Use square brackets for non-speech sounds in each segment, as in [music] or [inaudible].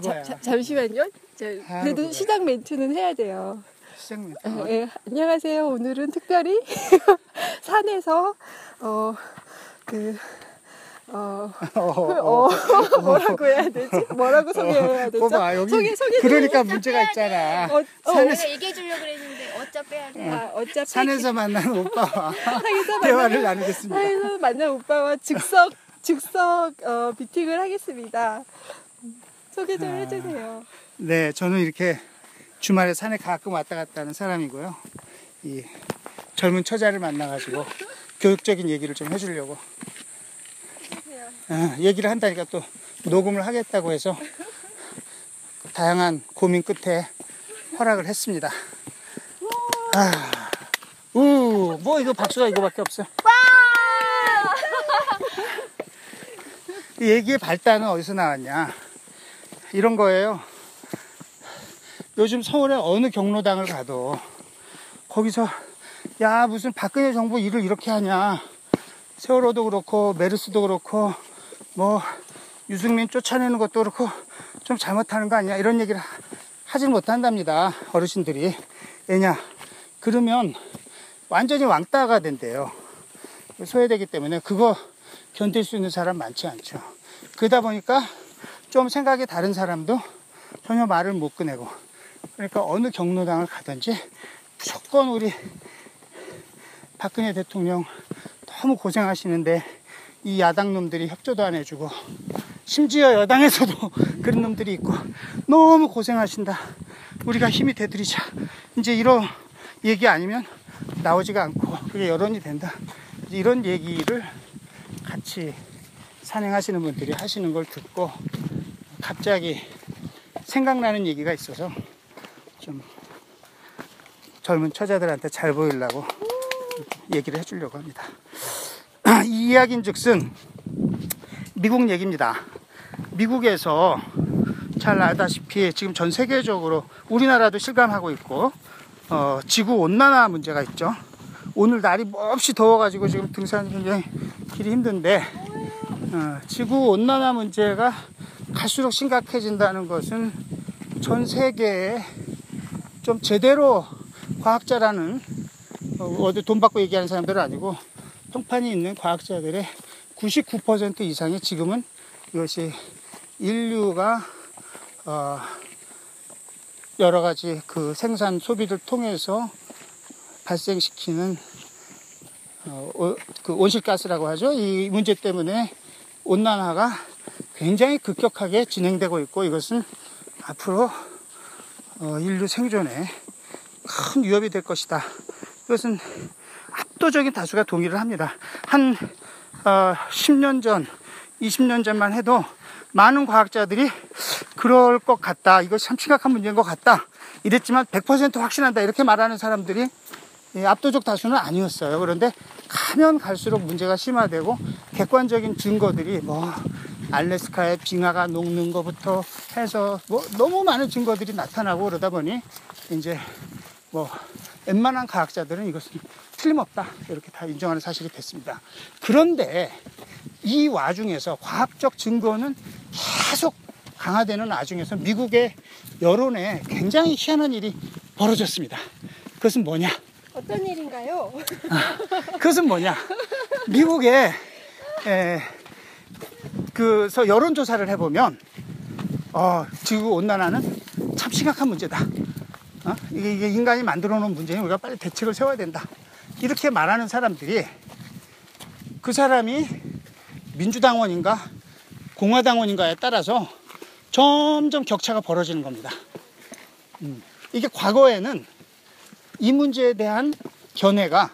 거야. 자, 잠시만요. 저, 아, 그래도 그거야. 시작 멘트는 해야 돼요. 시작 멘트. 어, 예, 안녕하세요. 오늘은 특별히 [laughs] 산에서 어, 그, 어, 어, 어, 뭐라고 해야 되지? 뭐라고 소개해야 되죠? 봐봐 여기 소개, 소개. 그러니까 문제가 있잖아. 어, 어, 산에서- 얘기해 주려고 그랬는데 어차 빼야 돼. 아, 어차피 산에서 만난 오빠와 [laughs] 산에서 대화를 만난, 나누겠습니다. 산에서 만난 오빠와 즉석, 즉석 어, 미팅을 하겠습니다. 소개 좀 아. 해주세요. 네, 저는 이렇게 주말에 산에 가끔 왔다 갔다 하는 사람이고요. 이 젊은 처자를 만나가지고 교육적인 얘기를 좀 해주려고. 아, 얘기를 한다니까 또 녹음을 하겠다고 해서 다양한 고민 끝에 허락을 했습니다. 아, 우, 뭐 이거 박수가 이거밖에 없어. 이 얘기의 발단은 어디서 나왔냐? 이런 거예요. 요즘 서울의 어느 경로당을 가도 거기서 야 무슨 박근혜 정부 일을 이렇게 하냐. 세월호도 그렇고 메르스도 그렇고 뭐 유승민 쫓아내는 것도 그렇고 좀 잘못하는 거 아니야 이런 얘기를 하- 하질 못한답니다 어르신들이. 왜냐 그러면 완전히 왕따가 된대요. 소외되기 때문에 그거 견딜 수 있는 사람 많지 않죠. 그러다 보니까 좀 생각이 다른 사람도 전혀 말을 못 꺼내고 그러니까 어느 경로당을 가든지 무조건 우리 박근혜 대통령 너무 고생하시는데 이 야당 놈들이 협조도 안 해주고 심지어 여당에서도 [laughs] 그런 놈들이 있고 너무 고생하신다. 우리가 힘이 되드리자. 이제 이런 얘기 아니면 나오지가 않고 그게 여론이 된다. 이런 얘기를 같이 산행하시는 분들이 하시는 걸 듣고 갑자기 생각나는 얘기가 있어서 좀 젊은 처자들한테 잘 보이려고 얘기를 해주려고 합니다. [clears throat] 이 이야기인 즉슨 미국 얘기입니다. 미국에서 잘 알다시피 지금 전 세계적으로 우리나라도 실감하고 있고 어, 지구 온난화 문제가 있죠. 오늘 날이 몹시 더워가지고 지금 등산이 굉장히 길이 힘든데 어, 지구 온난화 문제가 갈수록 심각해진다는 것은 전 세계에 좀 제대로 과학자라는 어, 어디 돈 받고 얘기하는 사람들은 아니고 평판이 있는 과학자들의 99% 이상이 지금은 이것이 인류가 어, 여러 가지 그 생산 소비를 통해서 발생시키는 어, 오- 그 온실가스라고 하죠. 이 문제 때문에 온난화가 굉장히 급격하게 진행되고 있고 이것은 앞으로 어, 인류 생존에 큰 위협이 될 것이다. 이것은 압도적인 다수가 동의를 합니다. 한 어, 10년 전, 20년 전만 해도 많은 과학자들이 그럴 것 같다. 이거 참 심각한 문제인 것 같다. 이랬지만 100% 확신한다. 이렇게 말하는 사람들이 예, 압도적 다수는 아니었어요. 그런데 가면 갈수록 문제가 심화되고 객관적인 증거들이 뭐 알래스카의 빙하가 녹는 것부터 해서 뭐 너무 많은 증거들이 나타나고 그러다 보니 이제 뭐 웬만한 과학자들은 이것은 틀림없다 이렇게 다 인정하는 사실이 됐습니다. 그런데 이 와중에서 과학적 증거는 계속 강화되는 와중에서 미국의 여론에 굉장히 희한한 일이 벌어졌습니다. 그것은 뭐냐? 어떤 일인가요? 그것은 뭐냐? 미국에 에, 그서 여론조사를 해보면 어, 지구 온난화는 참 심각한 문제다. 어? 이게, 이게 인간이 만들어 놓은 문제니 우리가 빨리 대책을 세워야 된다. 이렇게 말하는 사람들이 그 사람이 민주당원인가 공화당원인가에 따라서 점점 격차가 벌어지는 겁니다. 음, 이게 과거에는 이 문제에 대한 견해가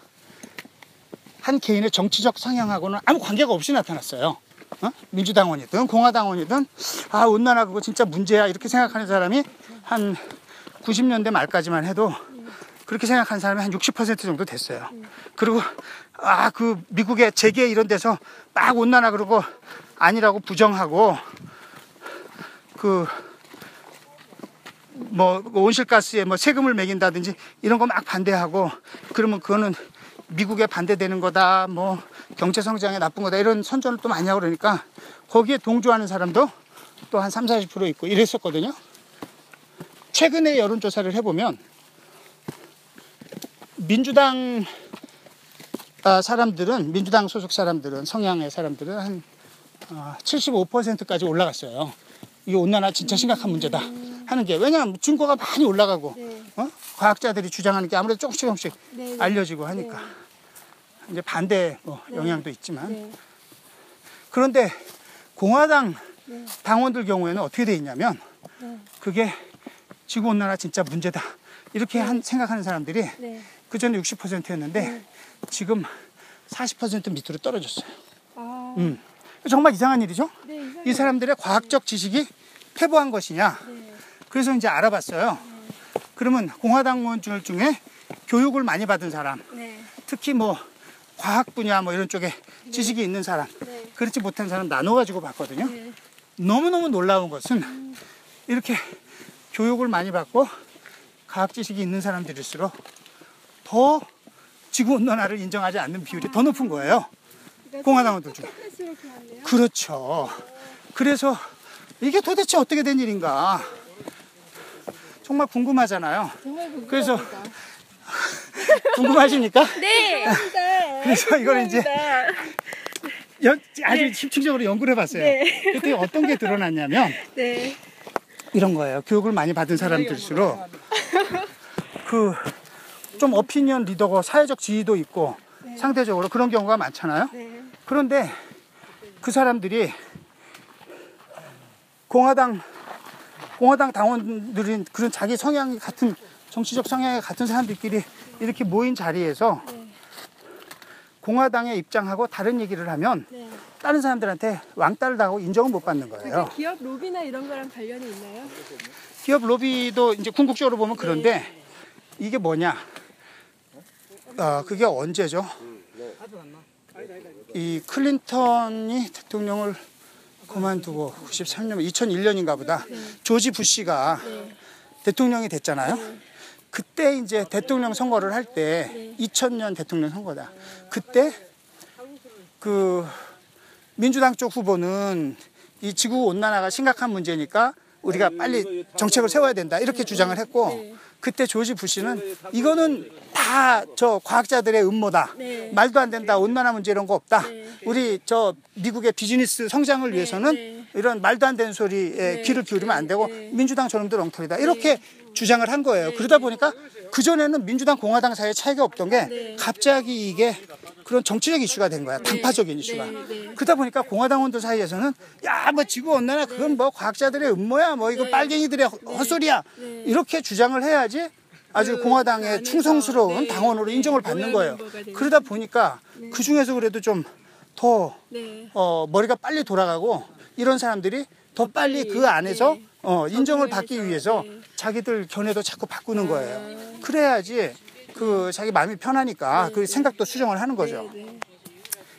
한 개인의 정치적 성향하고는 아무 관계가 없이 나타났어요. 어? 민주당원이든 공화당원이든 아 온난화 그거 진짜 문제야 이렇게 생각하는 사람이 한 90년대 말까지만 해도 그렇게 생각하는 사람이 한 60% 정도 됐어요. 그리고 아 그 미국의 재계 이런 데서 막 온난화 그러고 아니라고 부정하고 그 뭐 온실가스에 뭐 세금을 매긴다든지 이런 거 막 반대하고 그러면 그거는 미국에 반대되는 거다 뭐 경제 성장에 나쁜 거다 이런 선전을 또 많이 하고 그러니까 거기에 동조하는 사람도 또 한 3, 40% 있고 이랬었거든요. 최근에 여론조사를 해보면 민주당 아, 사람들은 민주당 소속 사람들은 성향의 사람들은 한 75%까지 올라갔어요. 이게 온난화 진짜 심각한 문제다 하는 게 왜냐하면 증거가 많이 올라가고 네. 어? 과학자들이 주장하는 게 아무래도 조금씩 조금씩 네. 알려지고 하니까 이제 반대 뭐 네. 영향도 있지만 네. 그런데 공화당 네. 당원들 경우에는 어떻게 돼 있냐면 네. 그게 지구 온난화 진짜 문제다 이렇게 한 생각하는 사람들이 네. 그 전에 60%였는데 지금 40% 밑으로 떨어졌어요. 아. 음. 정말 이상한 일이죠? 네. 이 사람들의 과학적 지식이 퇴보한 것이냐? 네. 그래서 이제 알아봤어요. 그러면 공화당원들 중에 교육을 많이 받은 사람, 네. 특히 뭐 과학 분야 뭐 이런 쪽에 지식이 있는 사람, 네. 그렇지 못한 사람 나눠가지고 봤거든요. 네. 너무너무 놀라운 것은 이렇게 교육을 많이 받고 과학 지식이 있는 사람들일수록 더 지구 온난화를 인정하지 않는 비율이 더 높은 거예요. 그러니까 공화당원들 하네요. 그렇죠. 그래서 이게 도대체 어떻게 된 일인가 정말 궁금하잖아요. 정말 궁금합니다. 그래서 [laughs] 궁금하십니까? 네. 그래서 이걸 이제. 연- 아주 집중적으로 연구를 해봤어요. 네. 그때 어떤 게 드러났냐면 네. 이런 거예요. 교육을 많이 받은 사람들일수록 그 좀 어피니언 리더고 사회적 지위도 있고 상대적으로 그런 경우가 많잖아요. 네. 그런데 그 사람들이 공화당 공화당 당원들인 그런 자기 성향이 같은 정치적 성향이 같은 사람들끼리 이렇게 모인 자리에서 네. 공화당의 입장하고 다른 얘기를 하면 네. 다른 사람들한테 왕따를 당하고 인정을 못 받는 거예요. 기업 로비나 이런 거랑 관련이 있나요? 기업 로비도 이제 궁극적으로 보면 그런데 이게 뭐냐? 어, 그게 언제죠? 이 클린턴이 대통령을 그만두고 93년, 2001년인가 보다 조지 부시가 대통령이 됐잖아요. 그때 이제 대통령 선거를 할 때 2000년 대통령 선거다. 그때 그 민주당 쪽 후보는 이 지구 온난화가 심각한 문제니까 우리가 빨리 정책을 세워야 된다 이렇게 주장을 했고 그때 조지 부시는 이거는 다 저 과학자들의 음모다 네. 말도 안 된다 온난화 문제 이런 거 없다 네. 우리 저 미국의 비즈니스 성장을 위해서는 네. 이런 말도 안 되는 소리에 네. 귀를 기울이면 안 되고 네. 민주당 저놈들 엉터리다 이렇게 주장을 한 거예요 그러다 보니까 그 전에는 민주당 공화당 사이에 차이가 없던 게 네. 갑자기 이게 그런 정치적 이슈가 된 거야 단파적인 이슈가 네. 네. 그러다 보니까 공화당원들 사이에서는 야 뭐 지구 온난화 그건 뭐 과학자들의 음모야 뭐 이거 네. 빨갱이들의 헛- 헛소리야 네. 이렇게 주장을 해야지 아주 그 공화당의 충성스러운 네. 당원으로 네. 인정을 받는 거예요. 그러다 보니까 그 중에서 그래도 좀더 네. 어, 머리가 빨리 돌아가고 이런 사람들이 더 빨리 그 안에서 네. 어, 인정을 받기 해서, 위해서 네. 자기들 견해도 자꾸 바꾸는 거예요. 아. 그래야지 그 자기 마음이 편하니까 그 생각도 수정을 하는 거죠. 네. 네.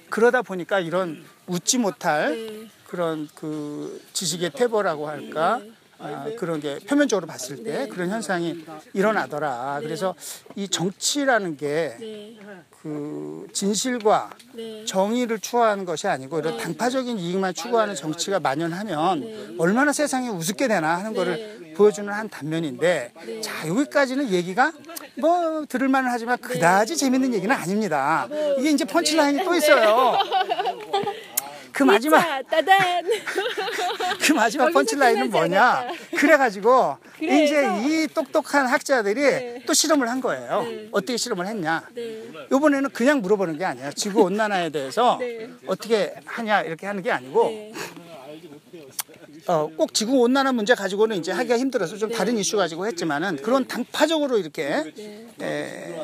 그러다 보니까 이런 웃지 못할 네. 그런 그 지식의 퇴보라고 할까 아, 그런 게 표면적으로 봤을 때 네. 그런 현상이 일어나더라. 그래서 이 정치라는 게 네. 그 진실과 네. 정의를 추구하는 것이 아니고 이런 당파적인 이익만 추구하는 정치가 만연하면 얼마나 세상이 우습게 되나 하는 거를 보여주는 한 단면인데 자 여기까지는 얘기가 뭐 들을만은 하지만 그다지 재밌는 얘기는 아닙니다. 이게 이제 펀치라인이 또 있어요. 그 마지막 자, 따단. [laughs] 그 마지막 펀치라인은 뭐냐? 그래가지고 그래서- 이제 이 똑똑한 학자들이 네. 또 실험을 한 거예요. 네. 어떻게 실험을 했냐? 네. 이번에는 그냥 물어보는 게 아니야. 지구 온난화에 대해서 [laughs] 네. 어떻게 하냐 이렇게 하는 게 아니고 네. 어, 꼭 지구 온난화 문제 가지고는 이제 하기가 힘들어서 좀 다른 이슈 가지고 했지만은 그런 당파적으로 이렇게 에,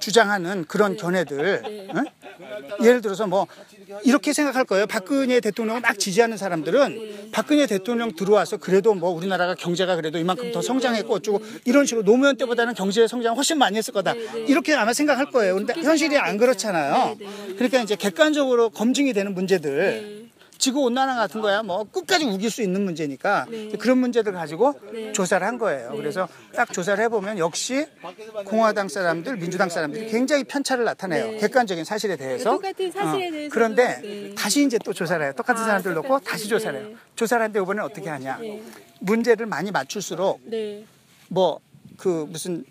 주장하는 그런 견해들 응? 예를 들어서 뭐 이렇게 생각할 거예요. 박근혜 대통령을 막 지지하는 사람들은 박근혜 대통령 들어와서 그래도 뭐 우리나라가 경제가 그래도 이만큼 더 성장했고 어쩌고 이런 식으로 노무현 때보다는 경제 성장 훨씬 많이 했을 거다. 이렇게 아마 생각할 거예요. 근데 현실이 안 그렇잖아요. 그러니까 이제 객관적으로 검증이 되는 문제들 지구 온난화 같은 거야 뭐 끝까지 우길 수 있는 문제니까 네. 그런 문제들 가지고 네. 조사를 한 거예요. 그래서 딱 조사를 해보면 역시 공화당 사람들, 민주당 사람들이 굉장히 편차를 나타내요. 네. 객관적인 사실에 대해서. 똑같은 사실에 대해서도, 그런데 네. 다시 이제 또 조사를 해요. 똑같은 아, 사람들 놓고 다시 조사를 해요. 네. 조사를 하는데 이번에 어떻게 하냐. 네. 문제를 많이 맞출수록 네. 뭐그 무슨?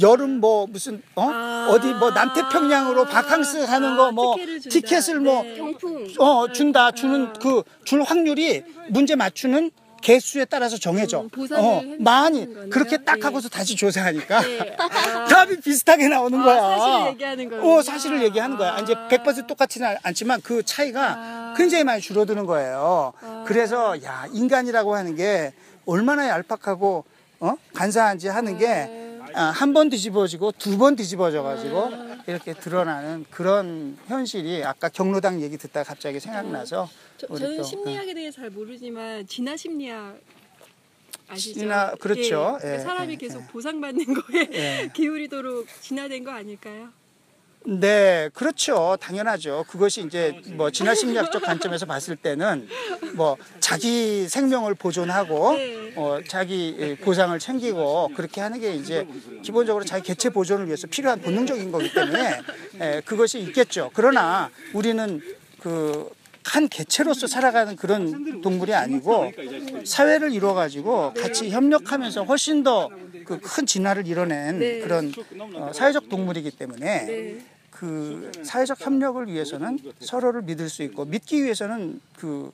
여름 뭐 무슨 어 아. 어디 뭐 남태평양으로 바캉스 가는 아, 거뭐 티켓을 뭐 네. 경품. 어 준다 주는 그 줄 확률이 문제 맞추는 개수에 따라서 정해져. 음, 어, 많이. 그렇게 딱 네. 하고서 다시 조사하니까 네. [laughs] 아. 답이 비슷하게 나오는 아, 거야. 사실을 얘기하는 거예요. 어, 사실을 얘기하는 거야. 이제 아. 100% 똑같지는 않지만 그 차이가 아. 굉장히 많이 줄어드는 거예요. 아. 그래서 야, 인간이라고 하는 게 얼마나 얄팍하고 어? 간사한지 하는 게 아, 한 번 뒤집어지고 두 번 뒤집어져 가지고 아. 이렇게 드러나는 그런 현실이 아까 경로당 얘기 듣다가 갑자기 생각나서 저, 우리 저는 또, 심리학에 대해 잘 모르지만 진화 심리학 아시죠? 진화, 그렇죠. 예, 예, 사람이 예, 계속 예. 보상받는 거에 예. [laughs] 기울이도록 진화된 거 아닐까요? 네, 그렇죠. 당연하죠. 그것이 이제 뭐 진화 심리학적 관점에서 봤을 때는 뭐 자기 생명을 보존하고 네. 어, 자기 보상을 챙기고 그렇게 하는 게 이제 기본적으로 자기 개체 보존을 위해서 필요한 본능적인 거기 때문에 에, 그것이 있겠죠. 그러나 우리는 그한 개체로서 살아가는 그런 동물이 아니고 사회를 이루어 가지고 같이 협력하면서 훨씬 더 그 큰 진화를 이뤄낸 네. 그런 어, 사회적 동물이기 때문에 네. 그 사회적 협력을 위해서는 서로를 믿을 수 있고 믿기 위해서는 그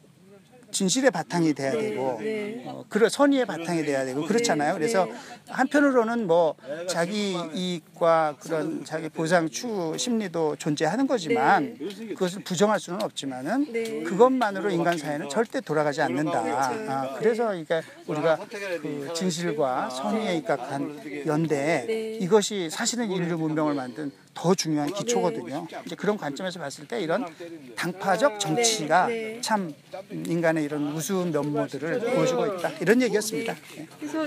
진실의 바탕이 돼야 네, 되고 네. 어, 그런 선의의 바탕이 돼야 되고 그렇잖아요. 그래서 한편으로는 뭐 자기 이익과 그런 자기 보상 추구 심리도 존재하는 거지만 그것을 부정할 수는 없지만은 네. 그것만으로 인간 사회는 절대 돌아가지 않는다. 그렇죠. 아, 그래서 이게 우리가 그 진실과 선의에 입각한 연대 네. 이것이 사실은 인류 문명을 만든 더 중요한 기초거든요. 이제 그런 관점에서 봤을 때 이런 당파적 정치가 네, 네. 참 인간의 이런 우스운 면모들을 보여주고 있다. 이런 얘기였습니다. 네. 그래서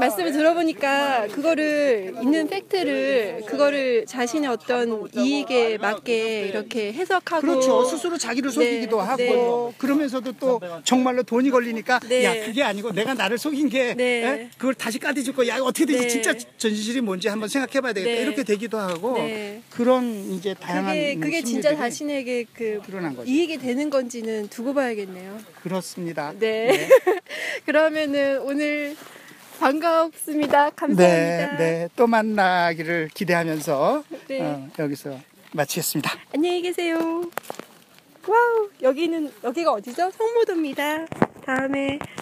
말씀을 들어보니까 그거를 있는 팩트를 그거를 자신의 어떤 이익에 맞게 이렇게 해석하고 그렇죠. 스스로 자기를 속이기도 네, 하고 네. 그러면서도 또 정말로 돈이 걸리니까 네. 야 그게 아니고 내가 나를 속인 게 네. 에? 그걸 다시 까디줄 거야. 야, 어떻게든지 네. 진짜 전실이 뭔지 한번 생각해봐야 되겠다. 네. 이렇게 되기도 하고 네. 그런 이제 다양한 그게 그게 진짜 자신에게 그 드러난 거죠. 이익이 되는 건지는 두고 봐야겠네요. 그렇습니다. 네. [laughs] 그러면은 오늘 반갑습니다. 감사합니다. 네, 네. 또 만나기를 기대하면서 네. 어, 여기서 마치겠습니다. 안녕히 계세요. 와우, 여기는 여기가 어디죠? 성모도입니다. 다음에